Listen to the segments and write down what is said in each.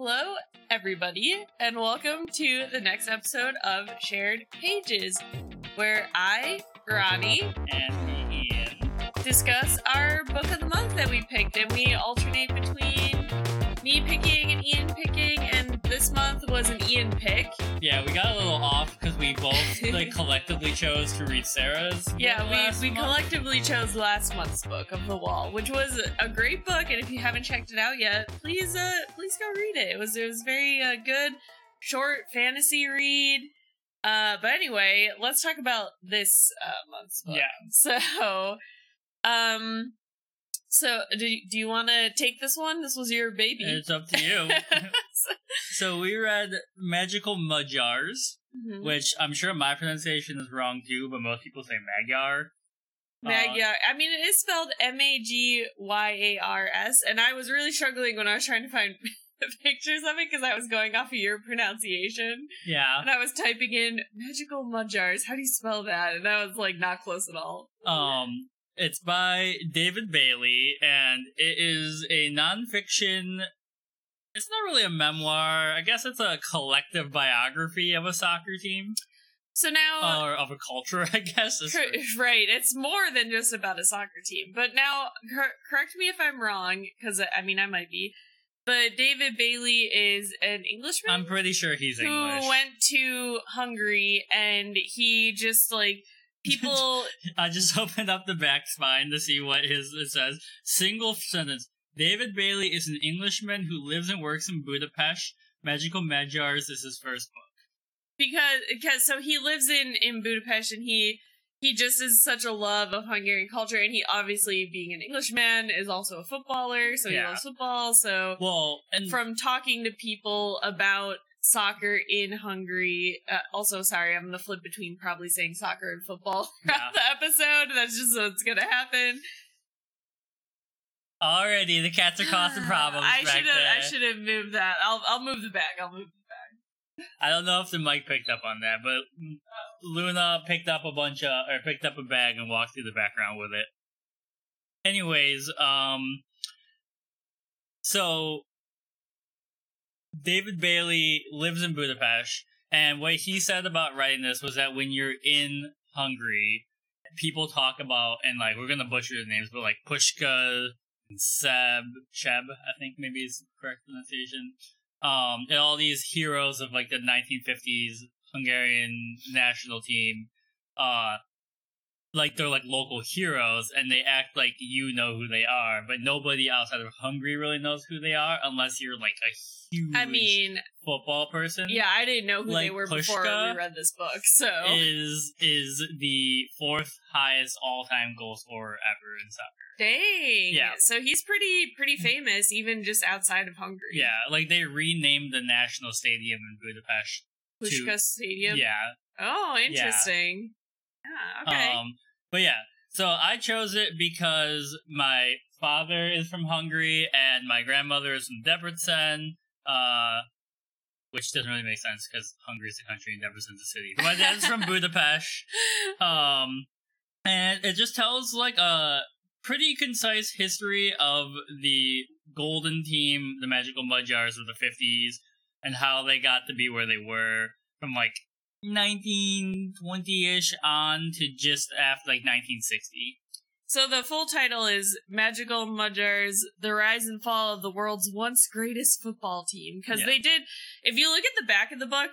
Hello, everybody, and welcome to the next episode of Shared Pages, where I, Ronnie, and me, Ian. discuss our book of the month that we picked, and we alternate between me picking and Ian picking, and was an Ian pick. Yeah, we got a little off because we both like collectively chose to read Sarah's. Yeah, we, we month. collectively chose last month's book of the wall, which was a great book, and if you haven't checked it out yet, please uh please go read it. It was it was very uh, good, short fantasy read. Uh, but anyway, let's talk about this uh, month's book. Yeah. So, um, so do do you want to take this one? This was your baby. It's up to you. so we read Magical Mudjars, Mhm. which I'm sure my pronunciation is wrong too, but most people say Magyar. Uh, Magyar. I mean, it is spelled M A G Y A R S, and I was really struggling when I was trying to find pictures of it because I was going off of your pronunciation, yeah. and I was typing in magical mudjars. How do you spell that? And I was like, not close at all. Um, it's by David Bailey, and it is a nonfiction. It's not really a memoir. I guess it's a collective biography of a soccer team So now, uh, or of a culture. I guess. cor- right, it's more than just about a soccer team. But now, cor- correct me if I'm wrong, because I mean, I might be. But David Bailey is an Englishman. I'm pretty sure he's who English. Who went to Hungary and he just like people I just opened up the back spine to see what his it says. Single sentence. David Bailey is an Englishman who lives and works in Budapest. Magical Magyars is his first book. because because so he lives in in Budapest and he he just is such a love of Hungarian culture and he obviously being an Englishman is also a footballer so he loves football. So Well, and from talking to people about soccer in Hungary uh, also sorry I'm gonna flip between probably saying soccer and football throughout the episode. That's just what's gonna happen already the cats are causing problems I should have. I should have moved that I'll I'll move the bag I'll move the bag. I don't know if the mic picked up on that, but Luna picked up a bunch of or picked up a bag and walked through the background with it. Anyways, um so David Bailey lives in Budapest and what he said about writing this was that when you're in Hungary, people talk about and like we're gonna butcher the names, but like Pushka Seb Cheb, I think maybe is the correct pronunciation. Um, and all these heroes of like the 1950s Hungarian national team, uh, like they're like local heroes, and they act like you know who they are, but nobody outside of Hungary really knows who they are unless you're like a huge I mean football person. Yeah, I didn't know who they Like were before Pushka we read this book. So Is is the fourth highest all time goal scorer ever in soccer. dang. Yeah. So he's pretty pretty famous, even just outside of Hungary. Yeah, like they renamed the national stadium in Budapest. Pushka to- Stadium. Yeah, Oh, interesting. Yeah. okay. Um, but yeah, so I chose it because my father is from Hungary and my grandmother is from Debrecen, uh, which doesn't really make sense because Hungary is a country and Debrecen's a city. But my dad's from Budapest, um, and it just tells like a pretty concise history of the golden team, the Magical Mudjars of the 50s, and how they got to be where they were from like 1920-ish on to just after like 1960. So the full title is Magical Mudgers: The Rise and Fall of the World's Once Greatest Football Team. Because Yeah. they did. If you look at the back of the book,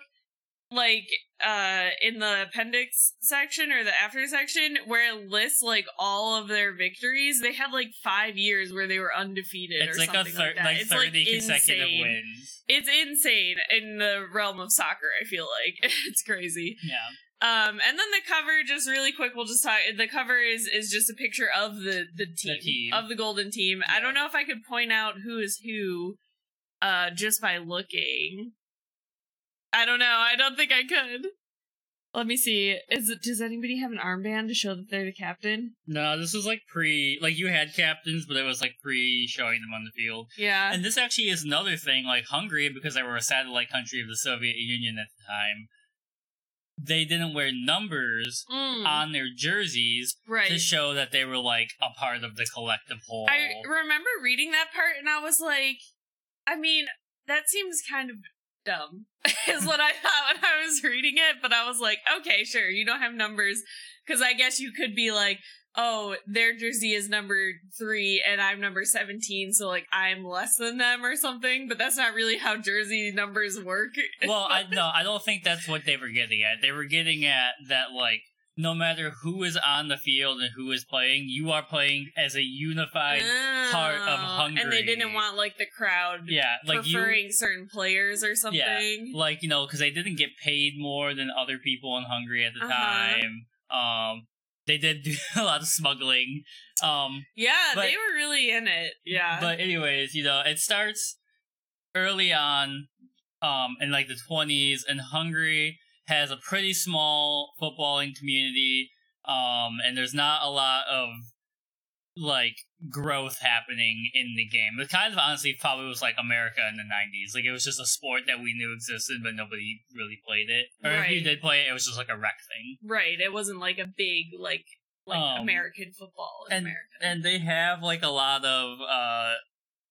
like uh in the appendix section or the after section where it lists like all of their victories they have like five years where they were undefeated It's or like a something thir- like that like it's 30 like consecutive insane. wins. it's insane in the realm of soccer i feel like it's crazy Yeah. Um and then the cover just really quick we'll just talk the cover is is just a picture of the the team, team. of the golden team. I don't know if i could point out who is who uh just by looking. I don't know. I don't think i could. Let me see. Is it does anybody have an armband to show that they're the captain? No, this was like pre like you had captains, but it was like pre showing them on the field. yeah. And this actually is another thing, like Hungary, because they were a satellite country of the Soviet Union at the time. They didn't wear numbers Mm, on their jerseys right to show that they were like a part of the collective whole. I remember reading that part and I was like, I mean, that seems kind of dumb, is what I thought when I was reading it. But I was like, okay, sure, you don't have numbers. Because I guess you could be like, oh, their jersey is number three and I'm number 17, so like I'm less than them or something. But that's not really how jersey numbers work. Well, I no, I don't think that's what they were getting at. They were getting at that like no matter who is on the field and who is playing, you are playing as a unified part of Hungary. And they didn't want like the crowd yeah, like you preferring certain players or something. Yeah, like you know, because they didn't get paid more than other people in Hungary at the Uh-huh. time. Um, they did do a lot of smuggling. Um, Yeah, But- they were really in it. Yeah. but anyways, you know, it starts early on, um, in like the twenties, and Hungary has a pretty small footballing community. Um, and there's not a lot of like growth happening in the game. It kind of honestly probably was like America in the '90s. Like it was just a sport that we knew existed, but nobody really played it. Or if you did play it, it was just like a rec thing. right. It wasn't like a big like like Um, American football in and America. and they have like a lot of uh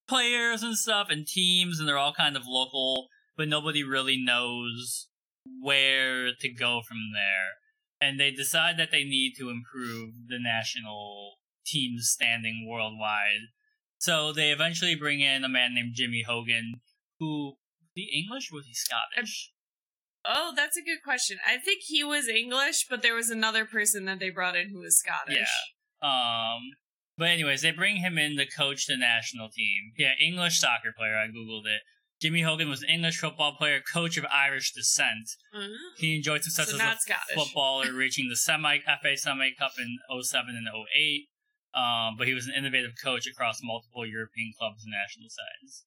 players and stuff and teams and they're all kind of local but nobody really knows where to go from there and they decide that they need to improve the national team's standing worldwide so they eventually bring in a man named jimmy hogan who was he english was he scottish Oh, that's a good question. I think he was English, but there was another person that they brought in who was Scottish. Yeah. Um, but anyways, they bring him in to coach the national team. Yeah, English soccer player. I googled it. Jimmy Hogan was an English football player, coach of Irish descent. Uh, He enjoyed success So as a Scottish. footballer, reaching the semi FA Semi Cup in 07 and 08. Um, but he was an innovative coach across multiple European clubs and national sides.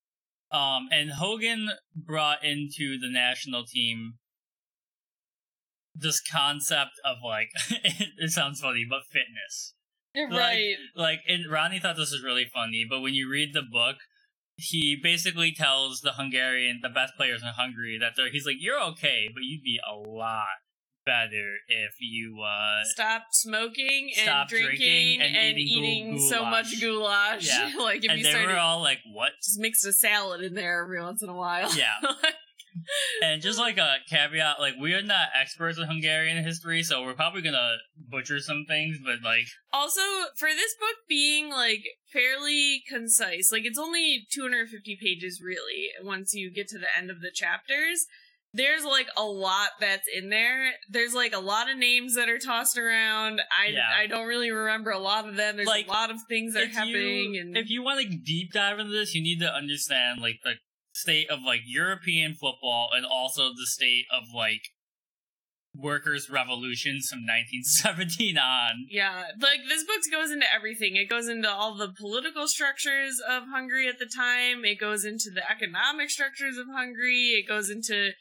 Um, and Hogan brought into the national team this concept of like it sounds funny, but fitness right. like and Ronnie thought this was really funny, but when you read the book, he basically tells the Hungarian, the best players in Hungary, that they're he's like, You're okay, but you'd be a lot better if you uh Stop smoking and Stop drinking, drinking and and, eating eating, so much goulash. Yeah. like if and you they started were all like, What? just mix a salad in there every once in a while. Yeah. And just like a caveat, like we are not experts in Hungarian history, so we're probably gonna butcher some things, but like Also, for this book being like fairly concise, like it's only 250 pages really once you get to the end of the chapters. There's like a lot that's in there. There's like a lot of names that are tossed around. I Yeah. I don't really remember a lot of them. There's Like, a lot of things that are happening you, and if you want to deep dive into this, you need to understand like the state of like European football and also the state of like workers' revolutions from 1917 on. Yeah, like this book goes into everything. It goes into all the political structures of Hungary at the time. It goes into the economic structures of Hungary. It goes into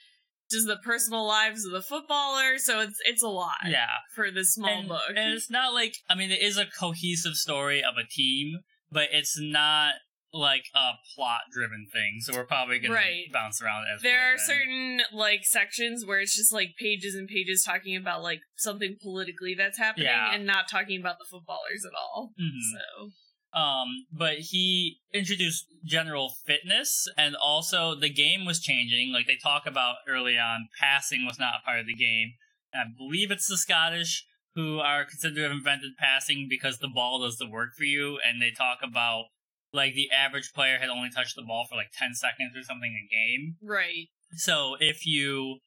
just the personal lives of the footballers. So it's it's a lot Yeah, for this small and, book. and it's not like I mean it is a cohesive story of a team, but it's not like a plot driven thing. So we're probably gonna Right. bounce around as there are certain like sections where it's just like pages and pages talking about like something politically that's happening Yeah. and not talking about the footballers at all. Mhm. So Um, but he introduced general fitness, and also the game was changing. Like they talk about early on, passing was not a part of the game. And I believe it's the Scottish who are considered to have invented passing because the ball does the work for you. And they talk about like the average player had only touched the ball for like ten seconds or something a game. right. So if you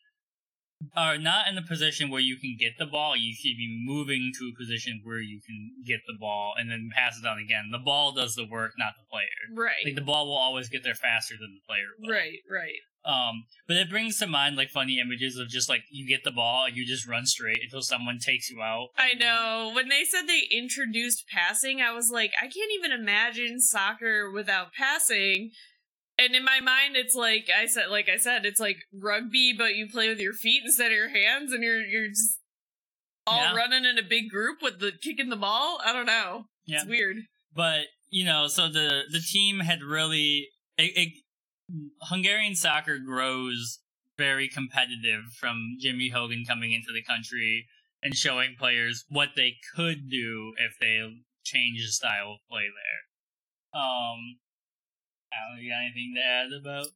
are not in a position where you can get the ball, you should be moving to a position where you can get the ball and then pass it on again. The ball does the work, not the player. Right. Like the ball will always get there faster than the player will. right, right. Um, but it brings to mind like funny images of just like you get the ball and you just run straight until someone takes you out. I know. When they said they introduced passing, I was like, I can't even imagine soccer without passing. And in my mind, it's like I said, like I said, it's like rugby, but you play with your feet instead of your hands, and you're you're just all Yeah. running in a big group with the kicking the ball. I don't know. Yeah. It's weird. but you know, so the the team had really it, it, Hungarian soccer grows very competitive from Jimmy Hogan coming into the country and showing players what they could do if they change the style of play there. Um, You got anything to add about?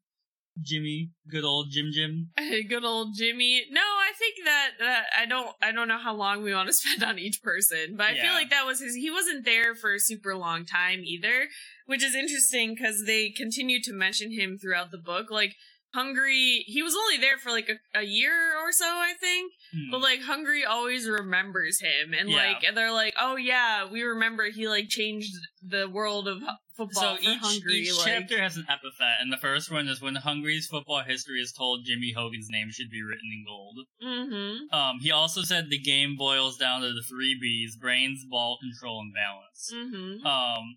Jimmy, good old Jim Jim. Good old Jimmy. No, I think that, that I don't I don't know how long we want to spend on each person, but I Yeah. feel like that was his. He wasn't there for a super long time either, which is interesting because they continue to mention him throughout the book. Like Hungary, he was only there for like a, a year or so, I think. Hmm. But like Hungary always remembers him, and Yeah. like and they're like, oh yeah, we remember he like changed the world of football so for each, Hungary. each like, chapter has an epithet, and the first one is when Hungary's football history is told, Jimmy Hogan's name should be written in gold. mm-hmm, Um, he also said the game boils down to the three B's: brains, ball control, and balance. mm-hmm. Um,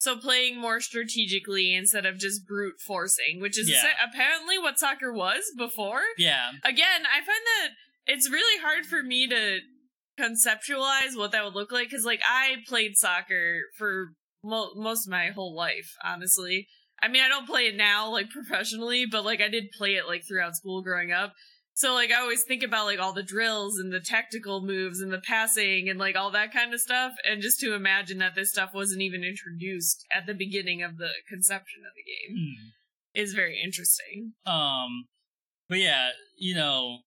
So playing more strategically instead of just brute forcing, which is Yeah. apparently what soccer was before. yeah, Again, I find that it's really hard for me to conceptualize what that would look like because, like, I played soccer for mo- most of my whole life, honestly. I mean, I don't play it now, like, professionally, but, like, I did play it, like, throughout school growing up. So, like, I always think about, like, all the drills and the tactical moves and the passing and, like, all that kind of stuff. And just to imagine that this stuff wasn't even introduced at the beginning of the conception of the game Hmm. is very interesting. Um, but yeah, you know,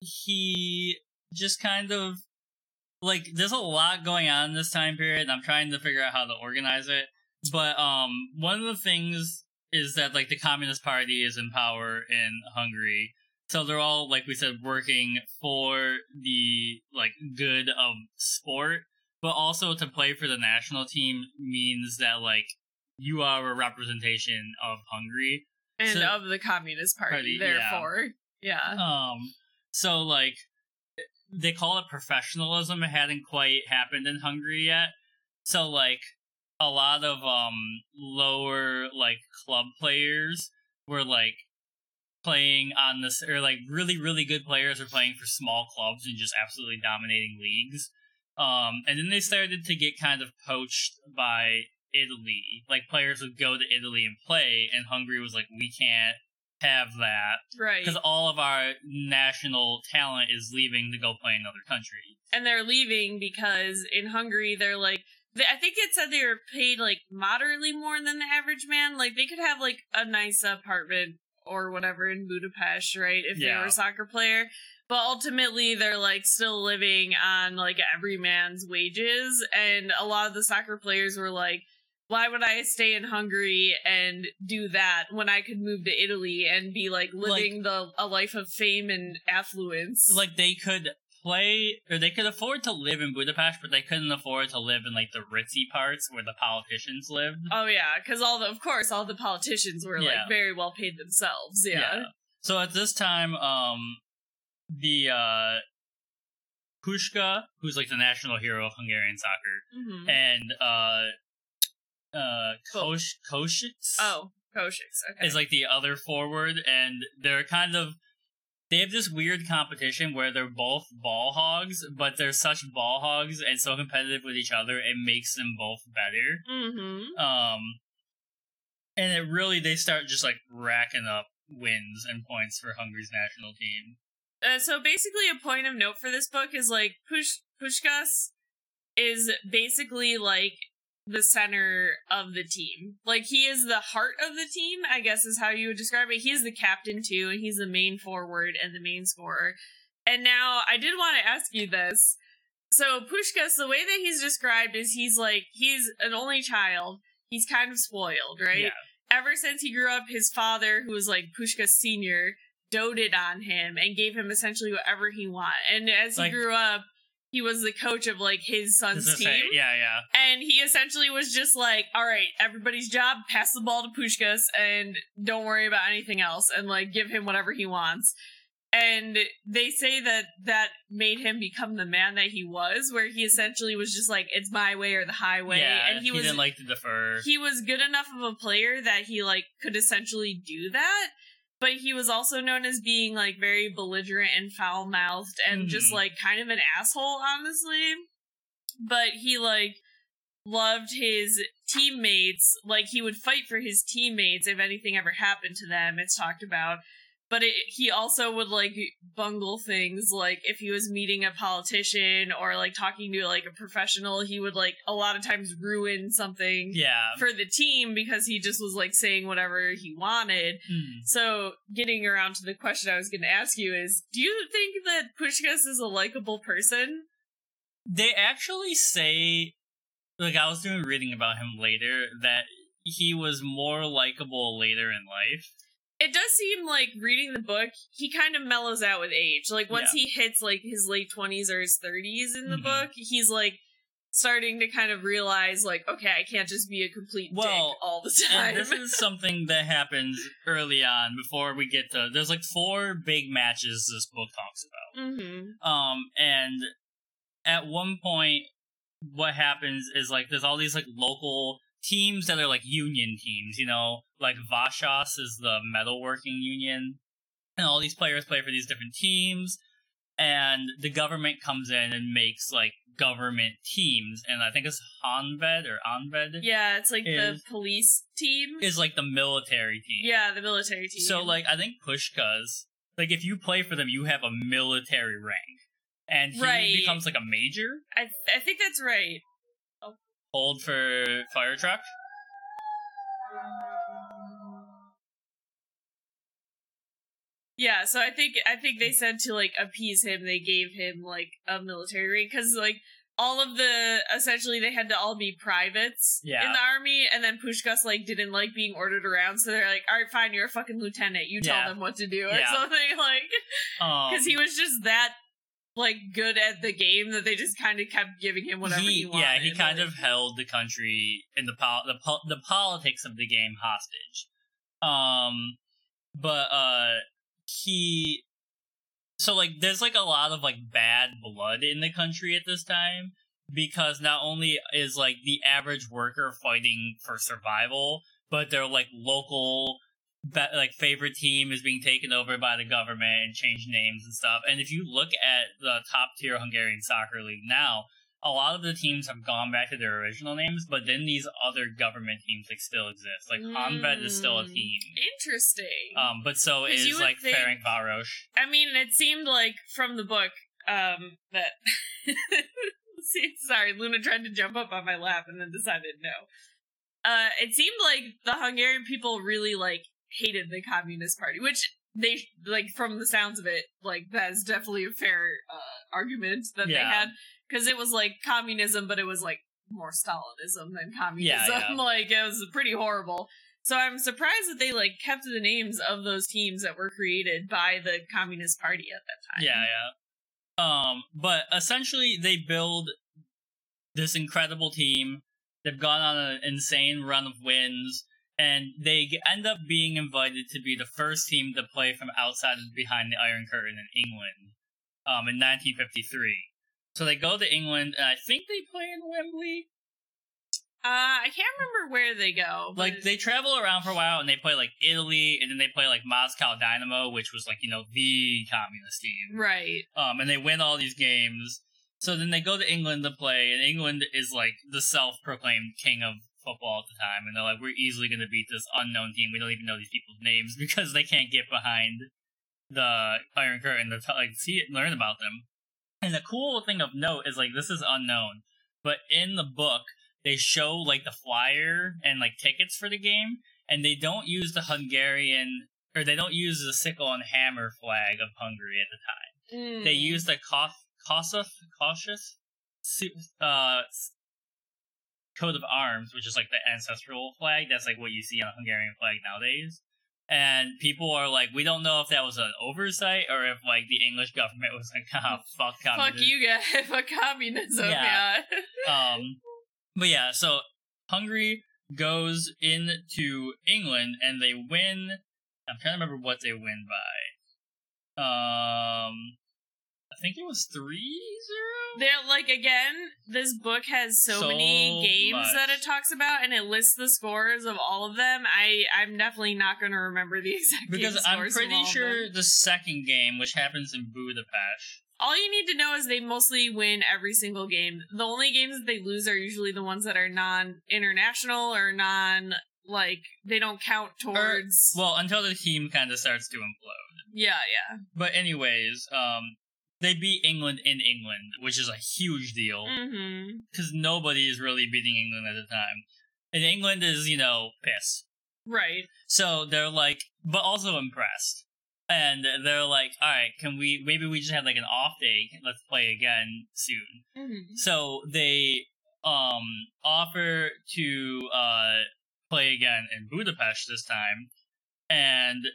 he just kind of like there's a lot going on in this time period. And I'm trying to figure out how to organize it. But um, one of the things is that like the Communist Party is in power in Hungary, so they're all like we said working for the like good of sport, but also to play for the national team means that like you are a representation of Hungary. And So- of the Communist Party, Party, yeah. therefore. Yeah. Um, so like they call it professionalism. It hadn't quite happened in Hungary yet. So like a lot of um lower like club players were like playing on this or like really really good players are playing for small clubs and just absolutely dominating leagues. Um, and then they started to get kind of poached by Italy. Like players would go to Italy and play, and Hungary was like, we can't have that right. because all of our national talent is leaving to go play in another country. And they're leaving because in Hungary, they're like, they, I think it said they were paid like moderately more than the average man. Like they could have like a nice apartment or whatever in Budapest, right? If they were a soccer player. But ultimately, they're like still living on like every man's wages. And a lot of the soccer players were like, why would I stay in Hungary and do that when I could move to Italy and be like living the a life of fame and affluence? Like they could play or they could afford to live in Budapest, but they couldn't afford to live in like the ritzy parts where the politicians lived. Oh yeah, because all the of course all the politicians were Yeah. like very well paid themselves. Yeah. So at this time, um, the uh, Pushka, who's like the national hero of Hungarian soccer, Mhm. and uh, uh. Kosh Koshitz. Oh, Koshik's. Okay. is like the other forward, and they're kind of they have this weird competition where they're both ball hogs, but they're such ball hogs and so competitive with each other, it makes them both better. mm-hmm. Um, and it really they start just like racking up wins and points for Hungary's national team. Uh, so basically, a point of note for this book is like Push Puskás is basically like the center of the team. Like he is the heart of the team, I guess is how you would describe it. He's the captain too, and he's the main forward and the main scorer. And now I did want to ask you this. So Puskás, the way that he's described is he's like he's an only child. He's kind of spoiled, right? Yeah. Ever since he grew up, his father, who was like Puskás Senior, doted on him and gave him essentially whatever he wanted. And as he Like- grew up, he was the coach of like his son's team. say- yeah, yeah. And he essentially was just like, all right, everybody's job, pass the ball to Puskás and don't worry about anything else and like give him whatever he wants. And they say that that made him become the man that he was, where he essentially was just like, it's my way or the highway. yeah, and he, was didn't like to defer. he was good enough of a player that he like could essentially do that but he was also known as being like very belligerent and foul-mouthed and just Mhm. like kind of an asshole honestly. But he like loved his teammates. Like he would fight for his teammates if anything ever happened to them. It's talked about but it, he also would like bungle things like if he was meeting a politician or like talking to like a professional he would like a lot of times ruin something Yeah. for the team because he just was like saying whatever he wanted Hmm. so getting around to the question i was going to ask you is do you think that Puskás is a likable person They actually say, like I was doing reading about him later, that he was more likable later in life. It does seem like reading the book he kind of mellows out with age like once Yeah. he hits like his late 20s or his 30s in the Mhm. book he's like starting to kind of realize like okay i can't just be a complete Well, dick all the time And this is something that happens early on before we get to. There's like four big matches this book talks about. mm-hmm. Um, and at one point, what happens is like there's all these like local teams that are like union teams, you know, like Vasas is the metalworking union, and all these players play for these different teams, and the government comes in and makes like government teams, and I think it's Honvéd or Anved yeah it's like Is- the police team is like the military team. yeah the military team So like I think Puskás, like if you play for them, you have a military rank, and he Right. becomes like a major. I, I think that's right Hold for fire truck. Yeah, so I think I think they said to like appease him, they gave him like a military rank because like all of the essentially they had to all be privates Yeah. in the army, and then Puskás like didn't like being ordered around, so they're like, "All right, fine, you're a fucking lieutenant. You tell Yeah. them what to do or Yeah. something." Like Um, because he was just that like good at the game that they just kind of kept giving him whatever he, he- wanted. yeah, he kind like- of held the country in the pol- the pol- the politics of the game hostage. Um, but uh, he so like there's like a lot of like bad blood in the country at this time because not only is like the average worker fighting for survival, but their like local ba- like favorite team is being taken over by the government and changed names and stuff. And if you look at the top tier Hungarian soccer league now, a lot of the teams have gone back to their original names, but then these other government teams like still exist. Like Honvéd is still a Mm. team. interesting. Um, but so is like think- Ferencváros. I mean, it seemed like from the book um, that. See, sorry, Luna tried to jump up on my lap and then decided no. Uh, it seemed like the Hungarian people really like hated the Communist Party, which they like from the sounds of it, like that is definitely a fair uh, argument that they had because it was like communism, but it was like more Stalinism than communism. yeah. like it was pretty horrible. So I'm surprised that they like kept the names of those teams that were created by the Communist Party at that time. Yeah, yeah. Um, but essentially they build this incredible team. They've gone on an insane run of wins, and they end up being invited to be the first team to play from outside behind the Iron Curtain in England, um, in 1953. So they go to England, and I think they play in Wembley. Uh, I can't remember where they go. Like they travel around for a while, and they play like Italy, and then they play like Moscow Dynamo, which was like you know the communist team. right. um, and they win all these games. So then they go to England to play, and England is like the self-proclaimed king of football at the time, and they're like, we're easily going to beat this unknown team. We don't even know these people's names because they can't get behind the Iron Curtain to like see it, and learn about them. And the cool thing of note is like this is unknown, but in the book they show like the flyer and like tickets for the game, and they don't use the Hungarian or they don't use the sickle and hammer flag of Hungary at the time. They Mm. use the Kos- Kossuth, cautious, uh, coat of arms, which is like the ancestral flag. That's like what you see on a Hungarian flag nowadays. And people are like, we don't know if that was an oversight or if like the English government was like, ah, fuck Fuck you guys for communism. Yeah. Yeah. Um, but yeah, so Hungary goes into England and they win. I'm trying to remember what they win by. Um, think it was three zero. They're like again, this book has so, So many games that it talks about, and it lists the scores of all of them. I I'm definitely not going to remember the exact Because I'm pretty sure the second game, which happens in Budapest, All you need to know is they mostly win every single game. The only games that they lose are usually the ones that are non-international or non like they don't count towards. well, until the team kind of starts to implode. Yeah, yeah. But anyways, um, they beat England in England, which is a huge deal Mm-hmm. because nobody is really beating England at the time, and England is you know pissed. Right. So they're like, but also impressed. And they're like, all right, can we, maybe we just had like an off day. Let's play again soon. Mm-hmm. So they, um, offer to, uh, play again in Budapest this time. And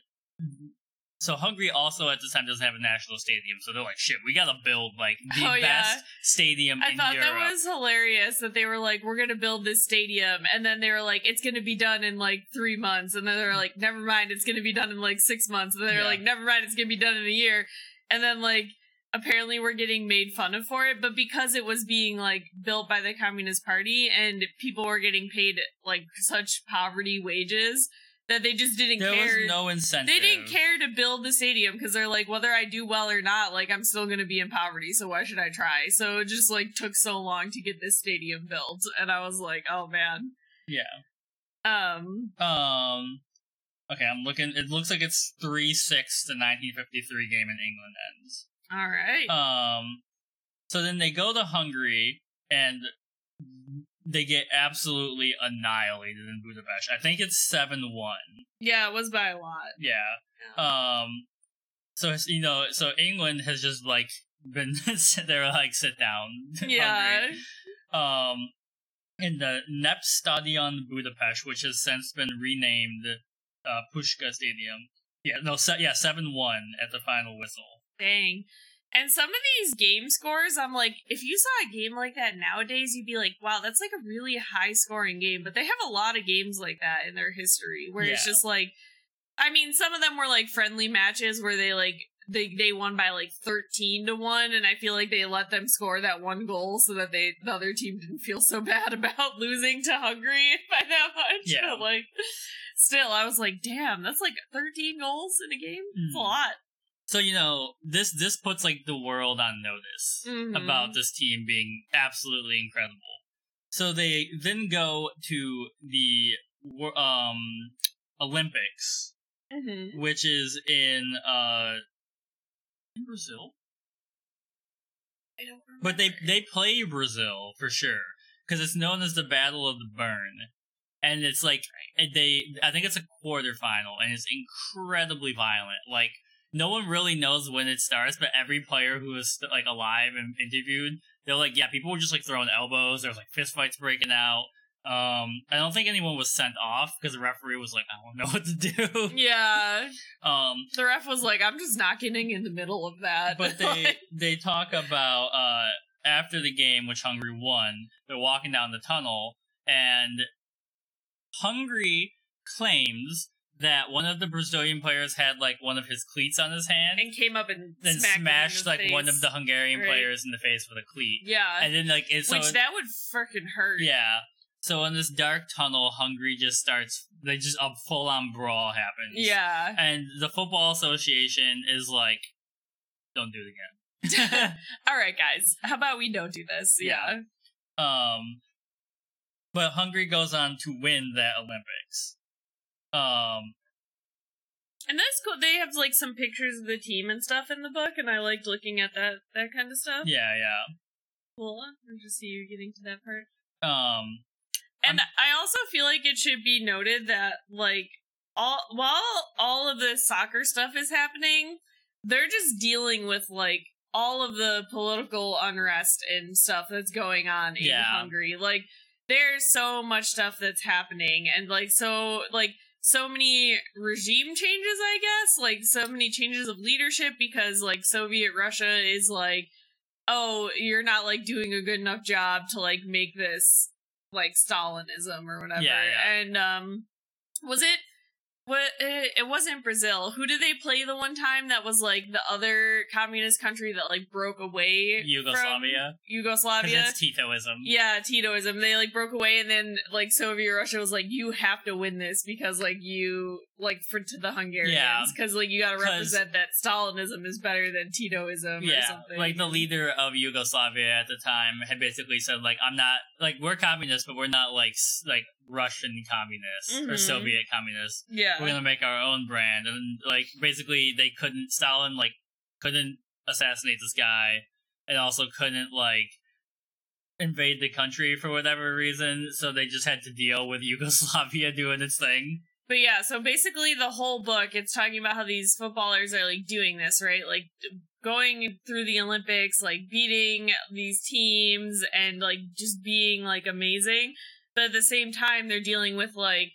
so Hungary also at this time doesn't have a national stadium. So they're like, shit, we gotta build like the Oh, yeah. best stadium I thought Europe. that was hilarious that they were like, we're gonna build this stadium, and then they were like, it's gonna be done in like three months, and then they were like, never mind, it's gonna be done in like six months, and they were Yeah. like, never mind, it's gonna be done in a year, and then like apparently we're getting made fun of for it, but because it was being like built by the Communist Party and people were getting paid like such poverty wages that they just didn't there care. was no incentive. they didn't care to build the stadium because they're like, whether I do well or not, like I'm still gonna be in poverty, so why should I try? So it just like took so long to get this stadium built, and I was like, oh man. Yeah. Um. Um. Okay, I'm looking. It looks like it's three six to 1953 game in England ends. All right. Um. So then they go to Hungary and they get absolutely annihilated in Budapest. I think it's seven one. yeah, it was by a lot. Yeah. Um. So you know, so England has just like been they're like sit down. yeah. Um, in the Népstadion Budapest, which has since been renamed uh, Pushka Stadium. Yeah, no, se- yeah, seven one at the final whistle. Dang. And some of these game scores, I'm like, if you saw a game like that nowadays, you'd be like, wow, that's like a really high scoring game. But they have a lot of games like that in their history where it's just like, I mean, some of them were like friendly matches where they like, they, they won by like 13 to 1 and i feel like they let them score that one goal so that they the other team didn't feel so bad about losing to hungary by that much Yeah. but like still i was like damn that's like 13 goals in a game it's a Mm. lot So you know this this puts like the world on notice Mhm. about this team being absolutely incredible. So they then go to the um Olympics, Mhm. which is in uh in Brazil. I don't But they they play Brazil for sure because it's known as the Battle of the Berne, and it's like they I think it's a quarterfinal and it's incredibly violent. Like no one really knows when it starts, but every player who is like alive and interviewed, they're like, yeah, people were just like throwing elbows. There's like fist fights breaking out. Um, I don't think anyone was sent off because the referee was like, I don't know what to do. yeah Um, the ref was like i'm just not getting in the middle of that but they they talk about uh after the game which hungary won they're walking down the tunnel and hungary claims that one of the brazilian players had like one of his cleats on his hand and came up and then smacked, smashed like one of the hungarian Right. players in the face with a cleat. Yeah. And then like it's so which that would freaking hurt. Yeah. So in this dark tunnel hungary just starts they just a full-on brawl happens. Yeah. And the football association is like don't do it again. All right guys. How about we don't do this? Yeah, Yeah. Um, but Hungary goes on to win that Olympics. Um, and that's cool they have like some pictures of the team and stuff in the book and i liked looking at that that kind of stuff yeah, yeah. cool i just see you getting to that part Um, And I also feel like it should be noted that like all while all of the soccer stuff is happening, they're just dealing with like all of the political unrest and stuff that's going on in Yeah. Hungary. Like there's so much stuff that's happening and like so like so many regime changes, I guess, like so many changes of leadership because like Soviet Russia is like oh, you're not like doing a good enough job to like make this like Stalinism or whatever. Yeah, yeah. And um was it what eh, it, it wasn't Brazil. Who did they play the one time that was like the other communist country that like broke away Yugoslavia. Yugoslavia? It's Titoism. Yeah, Titoism. They like broke away, and then like Soviet Russia was like, "You have to win this because like you like for to the Hungarians Yeah. because like you got to represent that Stalinism is better than Titoism or Yeah, something." like the leader of Yugoslavia at the time had basically said, like, I'm not like we're communists, but we're not like like Russian communists or Mhm. Soviet communists. Yeah. We're gonna make our own brand, and like basically they couldn't Stalin like couldn't assassinate this guy, and also couldn't like invade the country for whatever reason, so they just had to deal with Yugoslavia doing its thing. But yeah, so basically the whole book it's talking about how these footballers are like doing this, right? Like going through the Olympics, like beating these teams and like just being like amazing. But at the same time they're dealing with like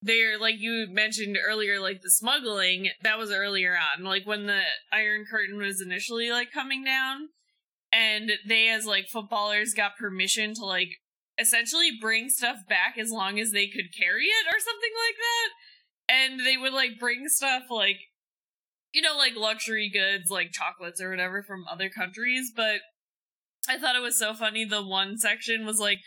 they're like you mentioned earlier like the smuggling that was earlier on like when the iron curtain was initially like coming down and they as like footballers got permission to like essentially bring stuff back as long as they could carry it or something like that. And they would like bring stuff like, you know, like luxury goods, like chocolates or whatever from other countries. But I thought it was so funny. The one section was like,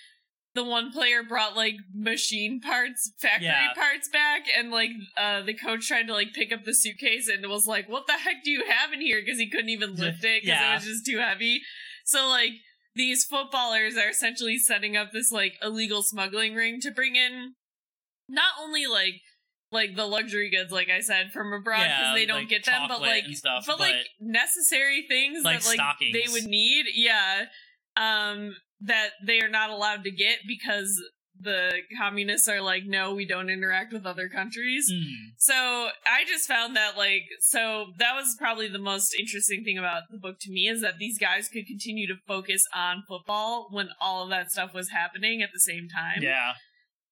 the one player brought like machine parts, factory Yeah. parts back, and like uh the coach tried to like pick up the suitcase and was like, "What the heck do you have in here?" Because he couldn't even lift it because Yeah. it was just too heavy. So like these footballers are essentially setting up this like illegal smuggling ring to bring in not only like like the luxury goods like i said from abroad because Yeah, they don't like get them but like stuff, but, like but- necessary things Like that like stockings. they would need yeah um that they are not allowed to get because the communists are like no we don't interact with other countries Mm. so I just found that like so that was probably the most interesting thing about the book to me is that these guys could continue to focus on football when all of that stuff was happening at the same time. Yeah.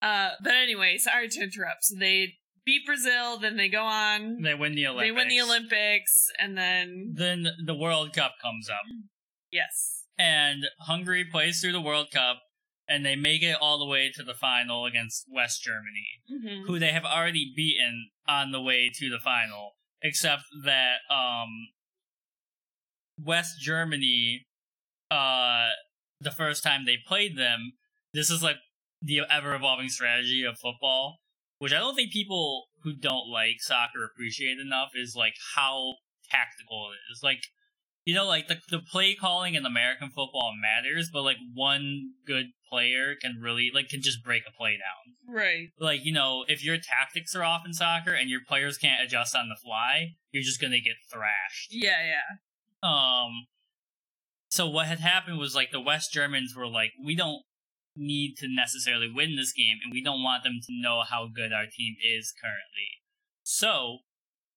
Uh but anyway, sorry to interrupt. So they beat Brazil, then they go on They win the Olympics. they win the Olympics and then Then the World Cup comes up. yes. And Hungary plays through the World Cup, and they make it all the way to the final against West Germany, Mhm. who they have already beaten on the way to the final. Except that um, West Germany, uh, the first time they played them, this is like the ever evolving strategy of football, which I don't think people who don't like soccer appreciate enough. Is like how tactical it is. Like you know, like the the play calling in American football matters, but like one good player can really like can just break a play down. Right. Like you know, if your tactics are off in soccer and your players can't adjust on the fly, you're just gonna get thrashed. Yeah, yeah. Um, so what had happened was like the West Germans were like, we don't need to necessarily win this game, and we don't want them to know how good our team is currently. So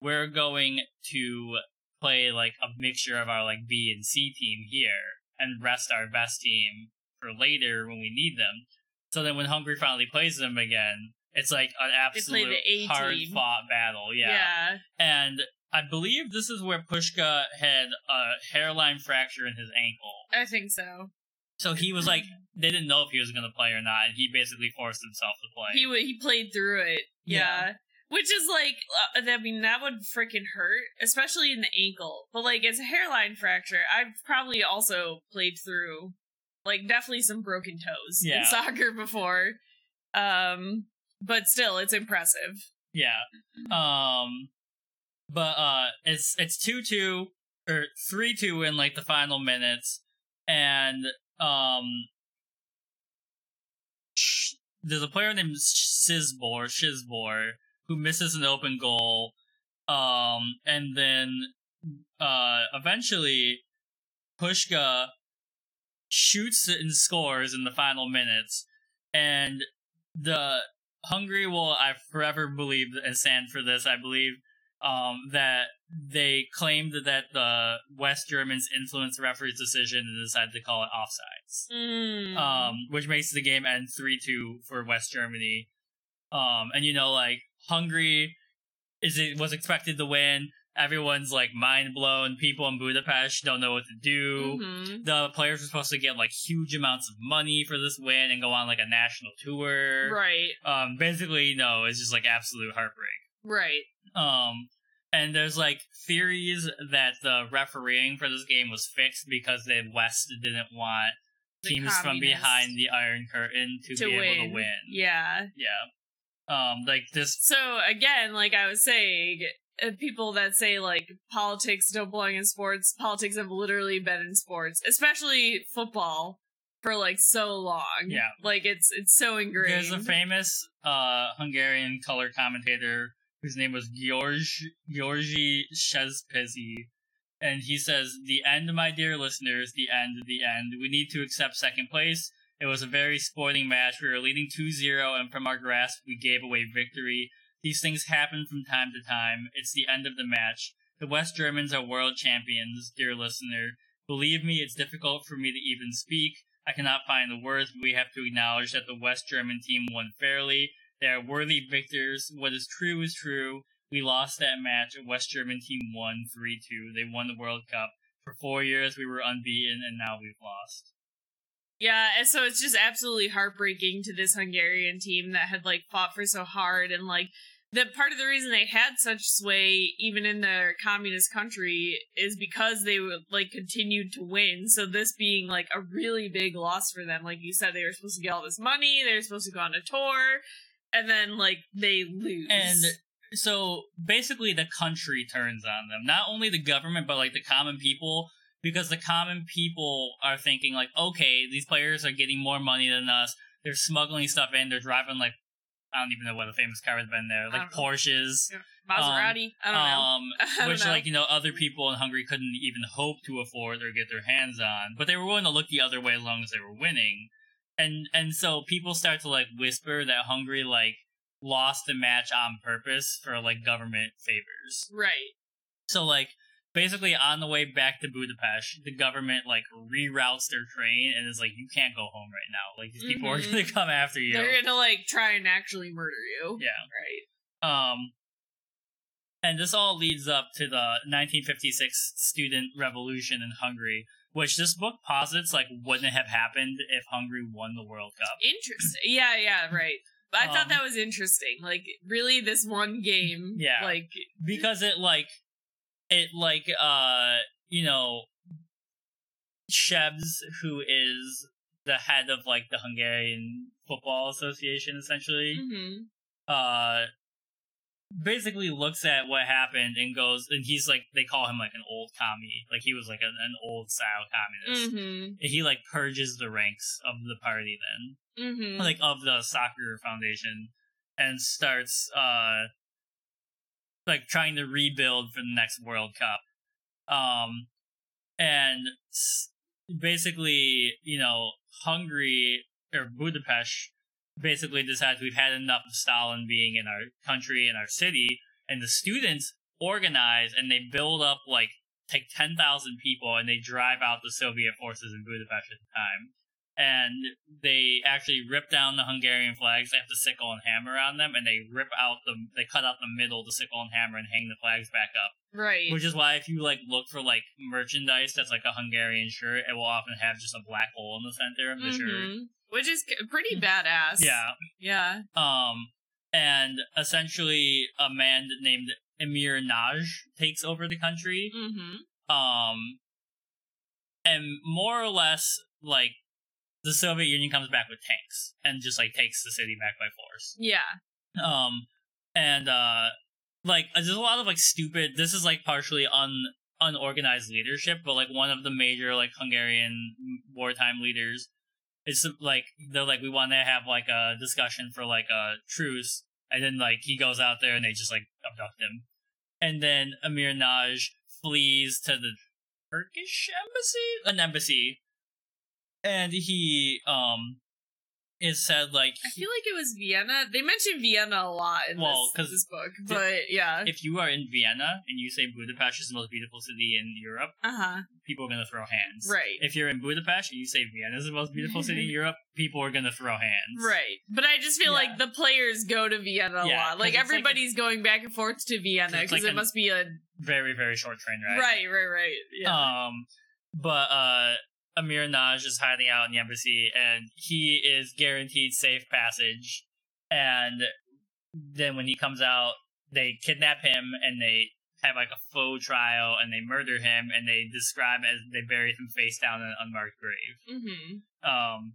we're going to play like a mixture of our like B and C team here, and rest our best team for later when we need them. So then when Hungary finally plays them again, it's like an absolute hard fought battle. yeah. And I believe this is where Pushka had a hairline fracture in his ankle. I think so. So he was like, they didn't know if he was going to play or not, and he basically forced himself to play. He w- he played through it. Yeah. Yeah. Which is like, uh, I mean, that would freaking hurt, especially in the ankle. But like, as a hairline fracture, I've probably also played through, like, definitely some broken toes in soccer before. Um, but still, it's impressive. yeah. Um, but uh, it's it's two two or three two in like the final minutes, and um, there's a player named Shizbor Shizbor who misses an open goal, um, and then uh, eventually Pushka shoots it and scores in the final minutes, and the Hungary will I forever believe and stand for this. I believe um, that they claimed that the West Germans influenced the referee's decision and decided to call it offsides, Mm. um, which makes the game end three two for West Germany. Um, and you know, like Hungary is it was expected to win. Everyone's like mind blown. People in Budapest don't know what to do Mhm. the players were supposed to get like huge amounts of money for this win and go on like a national tour. Right. Um, basically, no, it's just like absolute heartbreak. Right. Um, and there's like theories that the refereeing for this game was fixed because the West didn't want The teams from behind the Iron Curtain to, to be win. able to win. Yeah. Yeah. Um, like this. So again, like I was saying, uh, people that say like politics don't belong in sports, politics have literally been in sports, especially football. for like so long. Yeah. like it's it's so ingrained. There's a famous uh, Hungarian color commentator whose name was George Georgi Shespezi, and he says, "The end, my dear listeners, the end, the end. We need to accept second place. It was a very sporting match. We were leading 2-0, and from our grasp, we gave away victory. These things happen from time to time. It's the end of the match. The West Germans are world champions, dear listener. Believe me, it's difficult for me to even speak. I cannot find the words, but we have to acknowledge that the West German team won fairly. They are worthy victors. What is true is true. We lost that match. A West German team won 3 2. They won the World Cup. For four years, we were unbeaten, and now we've lost. Yeah, and so it's just absolutely heartbreaking to this Hungarian team that had like fought for so hard and like the part of the reason they had such sway even in their communist country is because they would like continued to win. So this being like a really big loss for them, like you said, they were supposed to get all this money, they were supposed to go on a tour, and then like they lose. And so basically, the country turns on them. Not only the government, but like the common people, because the common people are thinking like, okay, these players are getting more money than us. They're smuggling stuff in. They're driving like I don't even know what the famous car has been there, like. Porsches. Maserati, I don't know. Um, I don't which know. like you know other people in Hungary couldn't even hope to afford or get their hands on, but they were willing to look the other way as long as they were winning, and and so people start to like whisper that Hungary like lost the match on purpose for like government favors. right. So like basically on the way back to Budapest, the government like reroutes their train and is like, you can't go home right now. Like these people are Mhm. gonna come after you. They're gonna like try and actually murder you. Yeah. Right. Um, and this all leads up to the 1956 student revolution in Hungary, which this book posits like wouldn't have happened if Hungary won the World Cup. Interesting. Yeah, yeah, right. But I Um, thought that was interesting. Like, really, this one game. Yeah. Like, because it like it like uh you know Sebes who is the head of like the Hungarian Football Association essentially mhm. uh basically looks at what happened and goes and he's like they call him like an old commie like he was like an, an old style communist Mhm. And he like purges the ranks of the party then Mhm. like of the soccer foundation and starts uh like trying to rebuild for the next world cup. Um and basically you know hungary or budapest basically decides we've had enough of stalin being in our country and our city and the students organize and they build up like take 10,000 people and they drive out the soviet forces in budapest at the time and they actually rip down the Hungarian flags. They have the sickle and hammer on them, and they rip out the they cut out the middle, the sickle and hammer, and hang the flags back up. right. Which is why if you like look for like merchandise that's like a Hungarian shirt, it will often have just a black hole in the center of the shirt. Mhm. Which is pretty badass. Yeah. Yeah. Um, and essentially a man named Imre Nagy takes over the country. Mm-hmm. Um, and more or less like the Soviet Union comes back with tanks and just like takes the city back by force. Yeah. Um, and uh, like there's a lot of like stupid. This is like partially un unorganized leadership, but like one of the major like Hungarian wartime leaders is like they're like we want to have like a discussion for like a truce, and then like he goes out there and they just like abduct him, and then Imre Nagy flees to the Turkish embassy, an embassy, and he um is said like I feel like it was Vienna. They mentioned Vienna a lot in Well, this, this book, but yeah. if you are in Vienna and you say Budapest is the most beautiful city in Europe, Uh huh. people are gonna throw hands. Right. If you're in Budapest and you say Vienna is the most beautiful city in Europe, people are gonna throw hands. Right. But I just feel Yeah. like the players go to Vienna a Yeah, lot. Like it's like a- everybody's going back and forth to Vienna because like it must be a Very, very short train ride. right, right, right. Yeah. Um, but uh, Imre Nagy is hiding out in the embassy, and he is guaranteed safe passage. And then when he comes out, they kidnap him, and they have like a faux trial, and they murder him, and they describe as they bury him face down in an unmarked grave. mm-hmm. Um,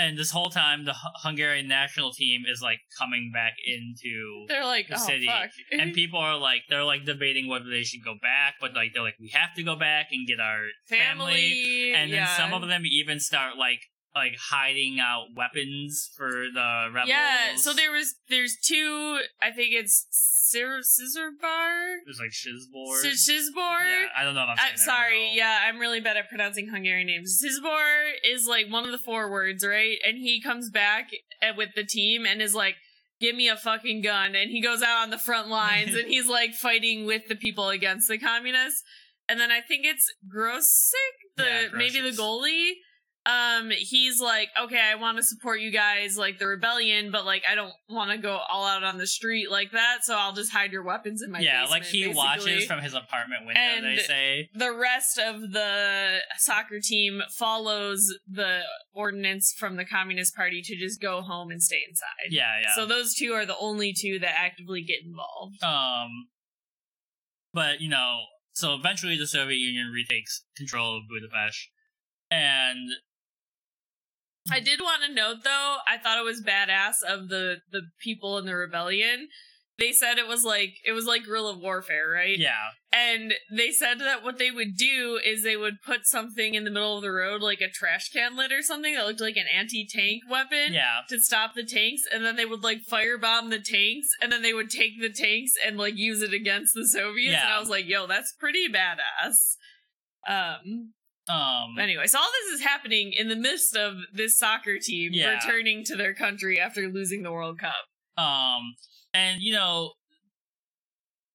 and this whole time the Hu- Hungarian national team is like coming back into They're like, the oh city, fuck. and people are like they're like debating whether they should go back, but like they're like we have to go back and get our family. family, And then yeah. some of them even start like like hiding out weapons for the rebels. Yeah, so there was there's two. I think it's Scissor Scissor Bar, there's like Shizbor. Shizbor. Yeah, I don't know if I'm saying I'm sorry. Yeah, I'm really bad at pronouncing Hungarian names. Sizbor is like one of the four words, right? And he comes back uh, with the team and is like, "Give me a fucking gun!" And he goes out on the front lines and he's like fighting with the people against the communists. And then I think it's Grosik, the Yeah, maybe the goalie. Um, he's like, okay, I want to support you guys, like the rebellion, but like I don't want to go all out on the street like that, so I'll just hide your weapons in my yeah, basement, like he basically watches from his apartment window. And- they say. the rest of the soccer team follows the ordinance from the Communist Party to just go home and stay inside. Yeah, yeah. So those two are the only two that actively get involved. Um, but you know, so eventually the Soviet Union retakes control of Budapest, and I did want to note though, I thought it was badass of the the people in the rebellion. They said it was like it was like guerrilla warfare, right? yeah, And they said that what they would do is they would put something in the middle of the road, like a trash can lid or something that looked like an anti-tank weapon. yeah, to stop the tanks and then they would like firebomb the tanks and then they would take the tanks and like use it against the Soviets and Yeah. I was like, yo, that's pretty badass. Um um, anyway, so all this is happening in the midst of this soccer team Yeah. returning to their country after losing the World Cup. um, and you know,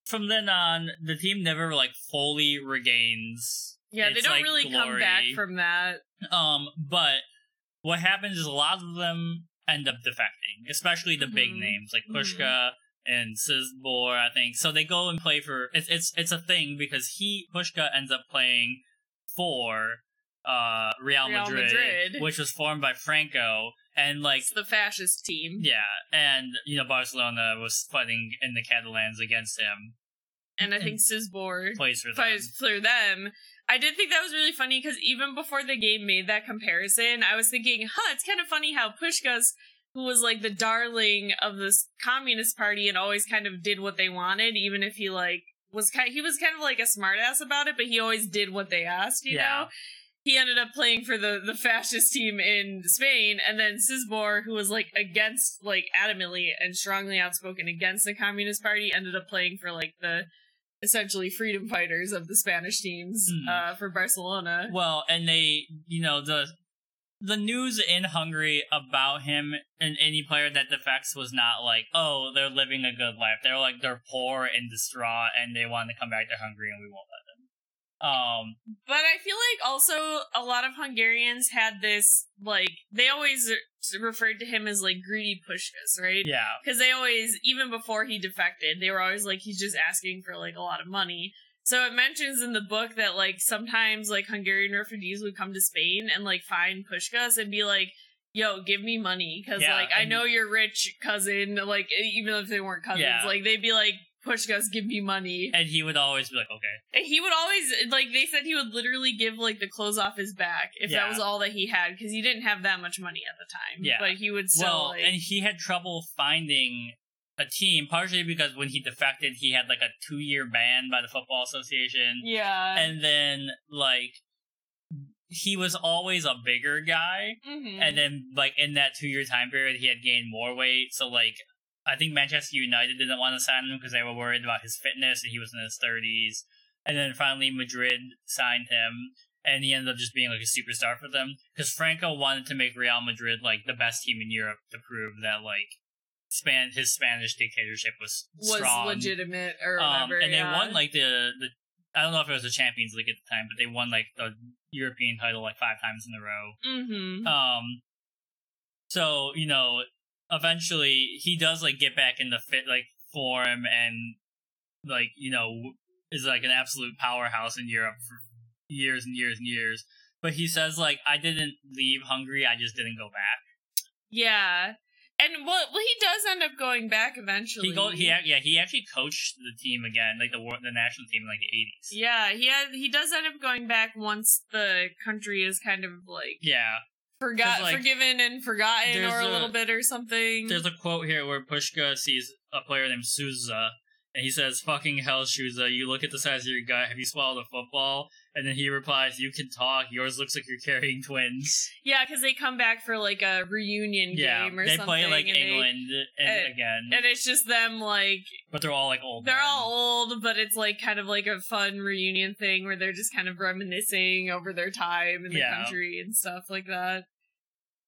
from then on, the team never like fully regains. Yeah, they don't like, really come back from that. Um, but what happens is a lot of them end up defecting, especially the big Mhm. names like Mhm. Pushka and Sizbor, I think. So they go and play for it's it's it's a thing because he Pushka ends up playing for uh Real, Real Madrid, Madrid. which was formed by Franco and like It's the fascist team. yeah, and you know Barcelona was fighting in the Catalans against him. And I think Sizbor Plays for them. for them. I did think that was really funny because even before the game made that comparison, I was thinking, huh, it's kind of funny how Puskás, who was like the darling of this communist party and always kind of did what they wanted, even if he like was kind he was kind of like a smartass about it, but he always did what they asked, you Yeah. know? He ended up playing for the, the fascist team in Spain, and then Sisbor, who was like against, like adamantly and strongly outspoken against the Communist Party, ended up playing for like the essentially freedom fighters of the Spanish teams Hmm. uh, for Barcelona. Well, and they, you know, the the news in Hungary about him and any player that defects was not like, oh, they're living a good life. They're like they're poor and distraught, and they want to come back to Hungary, and we won't let them. Um, But I feel like also a lot of Hungarians had this like they always referred to him as like greedy Puskás, right? yeah, Because they always, even before he defected, they were always like he's just asking for like a lot of money. So it mentions in the book that like sometimes like Hungarian refugees would come to Spain and like find Puskás and be like, "Yo, give me money," because Yeah, like I know your rich cousin. Like even if they weren't cousins, Yeah. like they'd be like, "Puskás, give me money." and he would always be like, okay, And he would always like they said he would literally give like the clothes off his back if Yeah. that was all that he had because he didn't have that much money at the time. Yeah. but he would still well, like, and he had trouble finding a team, partially because when he defected, he had like a two year ban by the Football Association. yeah, and then like he was always a bigger guy. Mhm. and then like in that two year time period he had gained more weight. So like i think manchester united didn't want to sign him because they were worried about his fitness and he was in his 30s and then finally madrid signed him and he ended up just being like a superstar for them. Because franco wanted to make real madrid like the best team in europe to prove that like span his spanish dictatorship was was strong legitimate or um, whatever. and they won like the the I don't know if it was the Champions League at the time, but they won like the European title like five times in a row. Mm-hmm. Um, so you know, eventually he does like get back in the fit like form and like you know is like an absolute powerhouse in Europe for years and years and years. But he says like I didn't leave Hungary, I just didn't go back. Yeah, and well, well, he does end up going back eventually. He go he yeah he actually coached the team again like the the national team in like the eighties. Yeah, he had, he does end up going back once the country is kind of like Yeah. forgot, like, forgiven and forgotten, or a, a- little bit, or something. There's a quote here where Pushka sees a player named Szusza, and he says, "Fucking hell, Szusza! You look at the size of your gut. Have you swallowed a football?" And then he replies, "You can talk. Yours looks like you're carrying twins." yeah, because they come back for like a reunion yeah, game or they something. play like and England and, and- again, and it's just them like but they're all like old. they're men. all old, but it's like kind of like a fun reunion thing where they're just kind of reminiscing over their time in the Yeah. country and stuff like that.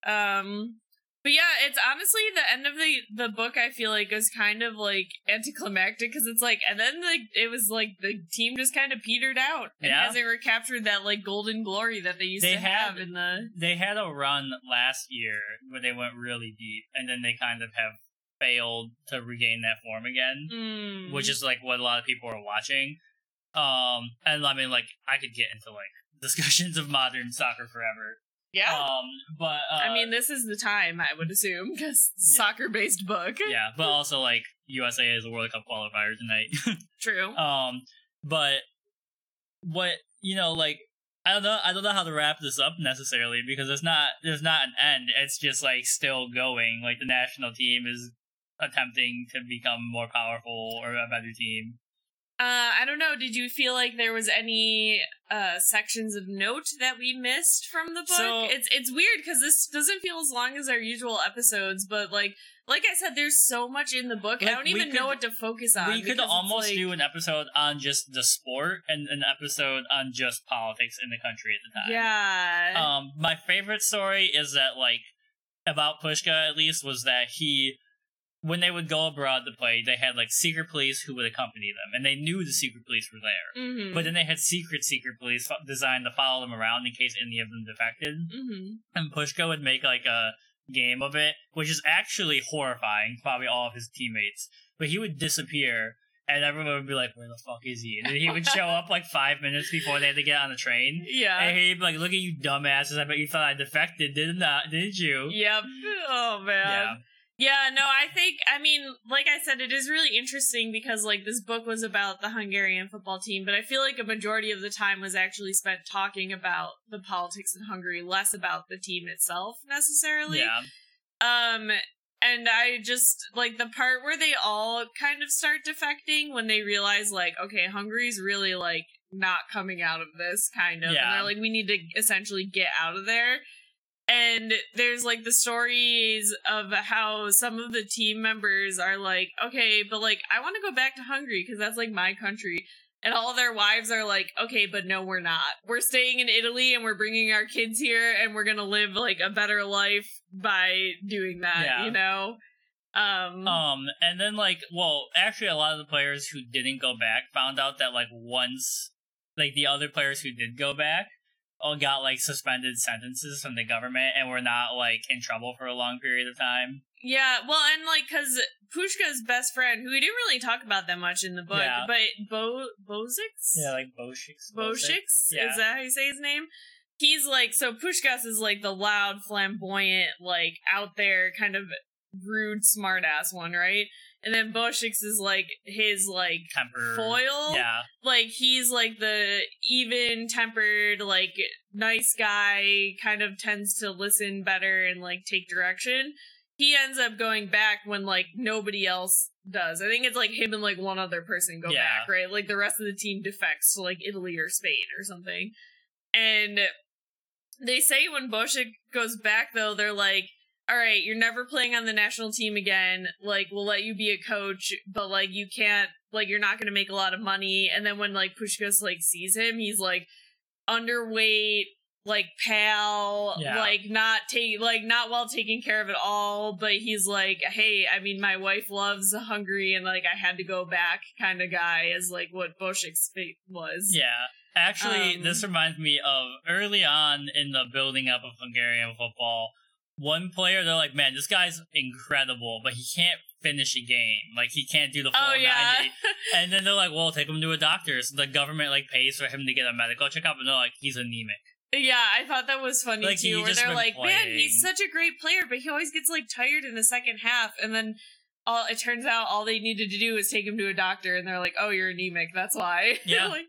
Um but yeah, it's honestly the end of the the book. I feel like is kind of like anticlimactic because it's like, and then like it was like the team just kind of petered out and Yeah. hasn't recaptured that like golden glory that they used They to have had- in the. They had a run last year where they went really deep, and then they kind of have failed to regain that form again. Mm. which is like what a lot of people are watching. Um, and I mean, like I could get into like discussions of modern soccer forever. Yeah. Um, but uh, I mean, this is the time I would assume because Yeah. soccer based book. yeah, but also like USA is a World Cup qualifier tonight. True. um, but what you know, like I don't know, I don't know how to wrap this up necessarily because it's not there's not an end. It's just like still going. Like the national team is attempting to become more powerful or a better team. Uh, I don't know. Did you feel like there was any uh sections of note that we missed from the book? So- it's it's weird because this doesn't feel as long as our usual episodes, but like like I said, there's so much in the book. I don't even could- know what to focus on. we could almost like- do an episode on just the sport and an episode on just politics in the country at the time. Yeah. Um, my favorite story is that like about Pushka at least was that he when they would go abroad to play, they had like secret police who would accompany them, and they knew the secret police were there. mm-hmm. But then they had secret secret police designed to follow them around in case any of them defected. mm-hmm. And Pushka would make like a game of it, which is actually horrifying, probably all of his teammates. But he would disappear, and everyone would be like, "Where the fuck is he?" And then he would show up like five minutes before they had to get on the train. Yeah. And he'd be like, "Look at you, dumbasses! I bet you thought I defected, did not? I? Didn't you?" Yep. Oh man. Yeah. Yeah, no, I think I mean, like I said, it is really interesting because like this book was about the Hungarian football team, but I feel like a majority of the time was actually spent talking about the politics in Hungary, less about the team itself necessarily. Yeah. Um and I just like the part where they all kind of start defecting when they realize like, okay, Hungary's really like not coming out of this kind of. And they're like, we need to essentially get out of there. And there's like the stories of how some of the team members are like, okay, but like I want to go back to Hungary because that's like my country. And all their wives are like, okay, but no, we're not. We're staying in Italy and we're bringing our kids here and we're gonna live like a better life by doing that, Yeah. you know? Um, Um, and then like, well, actually, a lot of the players who didn't go back found out that like once, like the other players who did go back, all got like suspended sentences from the government and were not like in trouble for a long period of time. yeah, well, and like, cause Pushka's best friend, who we didn't really talk about that much in the book, Yeah. but Bo Bozix? Yeah, like Boshix. Boshix? Yeah. Is that how you say his name? He's like, so Puskás is like the loud, flamboyant, like out there, kind of rude, smartass one, right? And then Boshix is like his like Temper. foil. Yeah. Like he's like the even tempered, like nice guy, kind of tends to listen better and like take direction. He ends up going back when like nobody else does. I think it's like him and like one other person go Yeah. back, right? Like the rest of the team defects to like Italy or Spain or something. And they say when Bozsik goes back though, they're like, all right, you're never playing on the national team again. Like, we'll let you be a coach, but like, you can't, like, you're not going to make a lot of money. And then when like Puskás like sees him, he's like underweight, like pale, Yeah. like not take, like not well taken care of at all. But he's like, hey, I mean, my wife loves Hungary, and like I had to go back, kind of guy, is like what Bozsik's fate was. Yeah. Actually, Um, this reminds me of early on in the building up of Hungarian football. One player, they're like, man, this guy's incredible, but he can't finish a game. Like, he can't do the full Oh yeah. 90. And then they're like, well, take him to a doctor. So the government, like, pays for him to get a medical checkup, and they're like, he's anemic. Yeah, I thought that was funny Like, too. Where they're like, "Man, he's such a great player, but he always gets like tired in the second half." And then all it turns out all they needed to do is take him to a doctor, and they're like, "Oh, you're anemic. That's why." Yeah. like,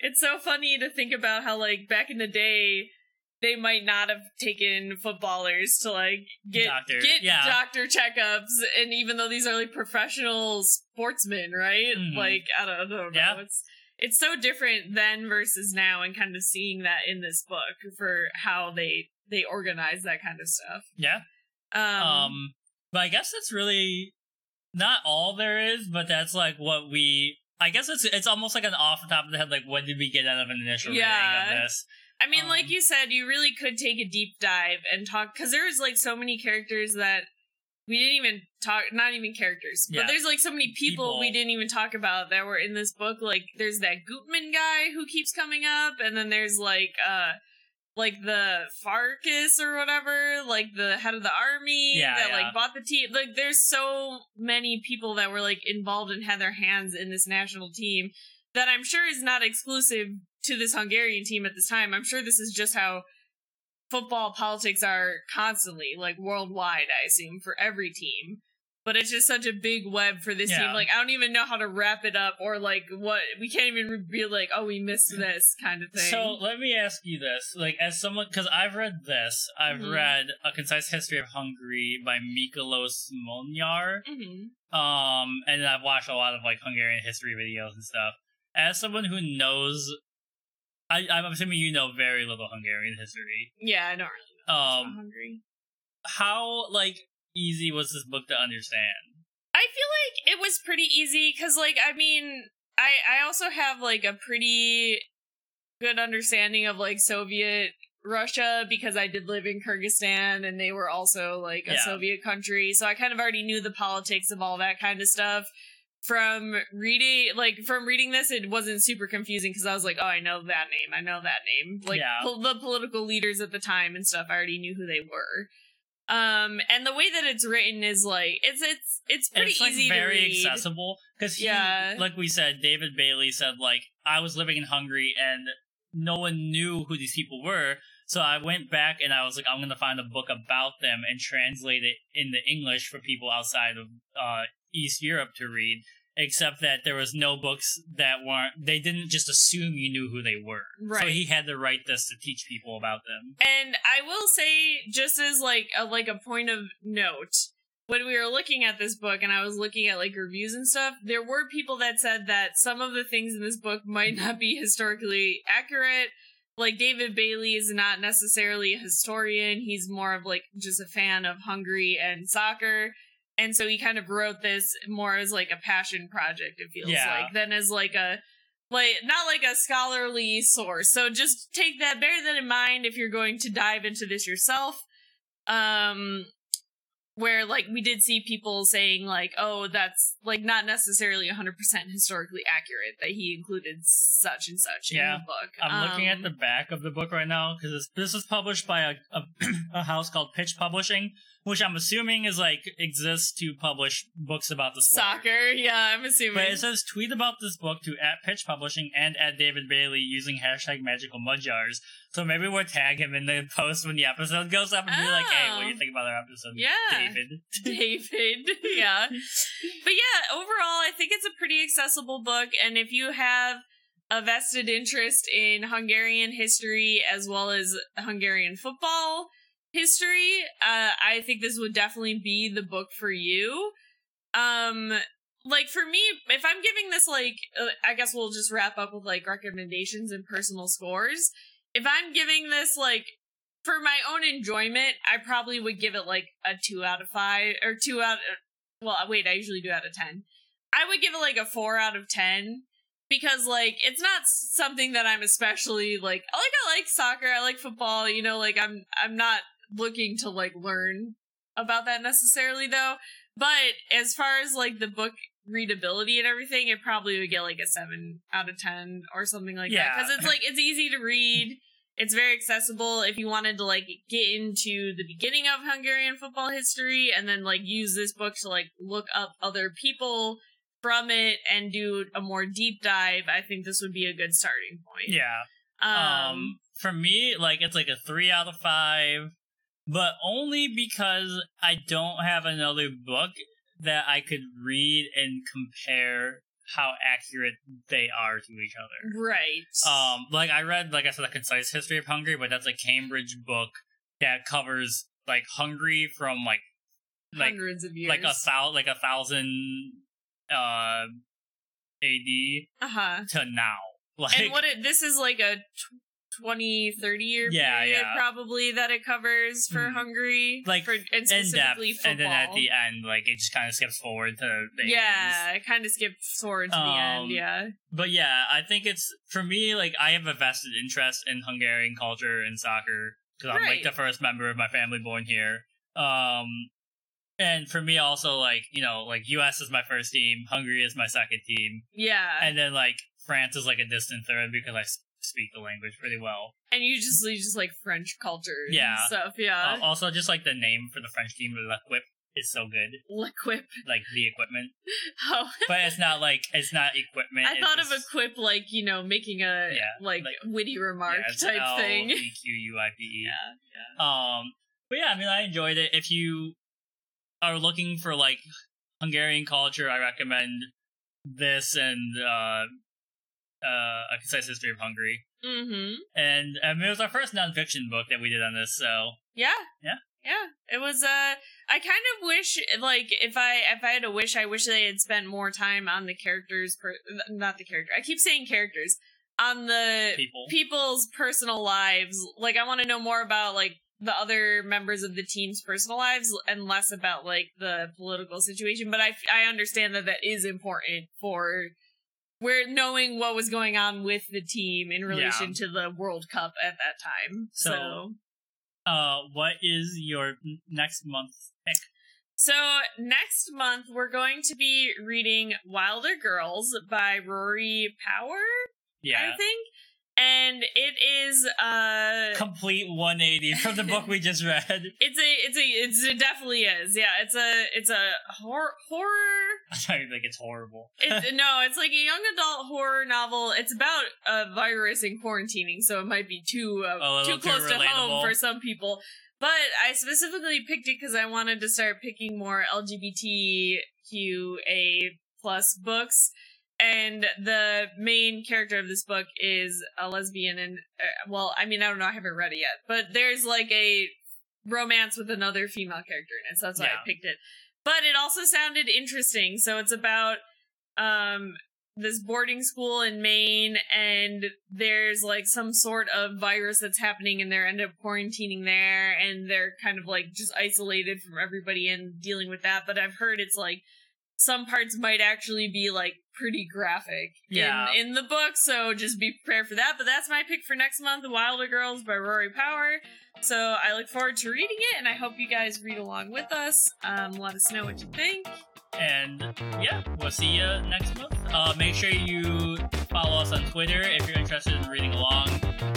it's so funny to think about how like back in the day, they might not have taken footballers to like get Doctor, get yeah. doctor checkups, and even though these are like professional sportsmen, right? Mhm. Like I don't, I don't know, Yeah. it's it's so different then versus now, and kind of seeing that in this book for how they they organize that kind of stuff. Yeah. Um, Um, but I guess that's really not all there is, but that's like what we. I guess it's it's almost like an off the top of the head, like what did we get out of an initial Yeah. reading of this? I mean, like Um, you said, you really could take a deep dive and talk because there's like so many characters that we didn't even talk. Not even characters, Yeah. but there's like so many people, People. we didn't even talk about that were in this book. Like there's that Guttmann guy who keeps coming up, and then there's like uh like the Farkas or whatever, like the head of the army Yeah, that yeah. like bought the team. Like there's so many people that were like involved and had their hands in this national team that I'm sure is not exclusive to this Hungarian team at this time. I'm sure this is just how football politics are constantly, like worldwide, I assume, for every team. But it's just such a big web for this Yeah. team. Like I don't even know how to wrap it up or like what we can't even be like, oh, we missed this kind of thing. So let me ask you this: like, as someone, because I've read this, I've Mhm. read a concise history of Hungary by Miklós Molnár, Mhm. um, and I've watched a lot of like Hungarian history videos and stuff. As someone who knows, I, I'm assuming you know very little Hungarian history. yeah, I don't really know. Um, Hungary. how like easy was this book to understand? I feel like it was pretty easy because, like, I mean, I I also have like a pretty good understanding of like Soviet Russia because I did live in Kyrgyzstan and they were also like a Yeah. Soviet country, so I kind of already knew the politics of all that kind of stuff. From reading, like from reading this, it wasn't super confusing because I was like, "Oh, I know that name. I know that name." Like Yeah. pol- the political leaders at the time and stuff, I already knew who they were. Um, and the way that it's written is like it's it's it's pretty it's like easy very to read. Very accessible because Yeah. like we said, David Bailey said like I was living in Hungary and no one knew who these people were. So I went back and I was like, I'm gonna find a book about them and translate it into English for people outside of uh, East Europe to read. Except that there was no books that weren't. They didn't just assume you knew who they were. right So he had to write this to teach people about them. And I will say, just as like a like a point of note, when we were looking at this book and I was looking at like reviews and stuff, there were people that said that some of the things in this book might not be historically accurate. Like David Bailey is not necessarily a historian; he's more of like just a fan of Hungary and soccer. And so he kind of wrote this more as like a passion project, it feels Yeah. like, than as like a like not like a scholarly source. So just take that, bear that in mind if you're going to dive into this yourself. Um where like we did see people saying like, oh, that's like not necessarily 100% historically accurate that he included such and such Yeah. in the book. I'm looking at Um, the back of the book right now because this is published by a, a a house called Pitch Publishing, which I'm assuming is like exists to publish books about the sport. soccer. Yeah, I'm assuming. But it says tweet about this book to at Pitch Publishing and at David Bailey using hashtag magical Magyars. So maybe we'll tag him in the post when the episode goes up and be like, hey, what do you Oh. think about our episode? Yeah. David. David. yeah. But yeah, overall, I think it's a pretty accessible book. And if you have a vested interest in Hungarian history as well as Hungarian football history, uh, I think this would definitely be the book for you. Um, like for me, if I'm giving this like, uh, I guess we'll just wrap up with like recommendations and personal scores. If I'm giving this like for my own enjoyment, I probably would give it like a two out of five or two out. Well, wait, I usually do out of ten. I would give it like a four out of ten because like it's not something that I'm especially like. I like I like soccer, I like football. You know, like I'm I'm not looking to like learn about that necessarily though. But as far as like the book readability and everything, it probably would get like a seven out of ten or something like that because it's like it's easy to read. It's very accessible if you wanted to like get into the beginning of Hungarian football history and then like use this book to like look up other people from it and do a more deep dive. I think this would be a good starting point. Yeah. Um, Um, for me, like it's like a three out of five, but only because I don't have another book that I could read and compare how accurate they are to each other. Right. Um, like I read, like I said, a concise history of Hungary, but that's a Cambridge book that covers like Hungary from like like hundreds of years. like a thou like a thousand uh AD uh huh. to now. Like And what it this is like a 20, 30 year Yeah, period yeah. probably that it covers for Mhm. Hungary, Like, for, and in depth, specifically football. and then at the end, like it just kind of skips forward to the yeah, it kind of skips towards the Um, end. Yeah, But yeah, I think it's for me. Like I have a vested interest in Hungarian culture and soccer because I'm like the first member of my family born here. Um, and for me also, like you know, like U.S. is my first team, Hungary is my second team, yeah. And, then like France is like a distant third because I speak the language pretty well. And you just you just like French culture, and Yeah. stuff. Yeah, Uh, also, just like the name for the French team, L'Equipe, is so good. L'Equip. Like the equipment, Oh, but it's not like it's not equipment. I it's thought of just- Equip like you know making a Yeah, like, like- witty remark yeah, it's type thing. L-E-Q-U-I-P-E. Yeah, Um, but yeah, I mean, I enjoyed it. If you are looking for like Hungarian culture, I recommend this and uh, uh, a concise history of Hungary. Mm-hmm. And I mean, it was our first nonfiction book that we did on this, so Yeah. Yeah. Yeah. It was uh I kind of wish like if I if I had a wish I wish they had spent more time on the characters per not the character. I keep saying characters on the people. people's personal lives. Like I want to know more about like the other members of the team's personal lives and less about like the political situation, but I I understand that that is important for we're knowing what was going on with the team in relation to the World Cup at that time. So- so Uh, what is your next month pick? So next month we're going to be reading Wilder Girls by Rory Power, Yeah, I think. And it is uh complete 180 from the book we just read. it's a it's a it's it definitely is. Yeah, it's a it's a horror horror I don't think it's horrible. it's no, it's like a young adult horror novel. It's about a virus and quarantining, so it might be too uh, A too close to home for some people. But I specifically picked it because I wanted to start picking more LGBTQA plus books, and the main character of this book is a lesbian. And uh, well, I mean, I don't know, I haven't read it yet, but there's like a romance with another female character in it, so that's why Yeah. I picked it. But it also sounded interesting, so it's about um this boarding school in Maine and there's like some sort of virus that's happening and they're end up quarantining there and they're kind of like just isolated from everybody and dealing with that. But I've heard it's like some parts might actually be like pretty graphic Yeah. in, in the book, so just be prepared for that. But that's my pick for next month, Wilder Girls by Rory Power. So I look forward to reading it and I hope you guys read along with us. Um, let us know what you think. And yeah, we'll see you next month. Uh, make sure you follow us on Twitter if you're interested in reading along.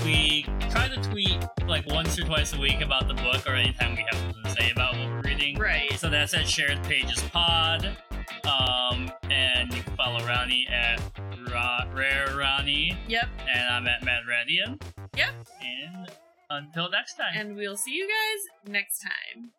We try to tweet like once or twice a week about the book or anytime we have something to say about what we're reading. Right. So that's at Shared Pages Pod. Um, and you can follow Ronnie at Ra- Rare Ronnie, Yep. and I'm at Matt Radian. Yep. And until next time. And we'll see you guys next time.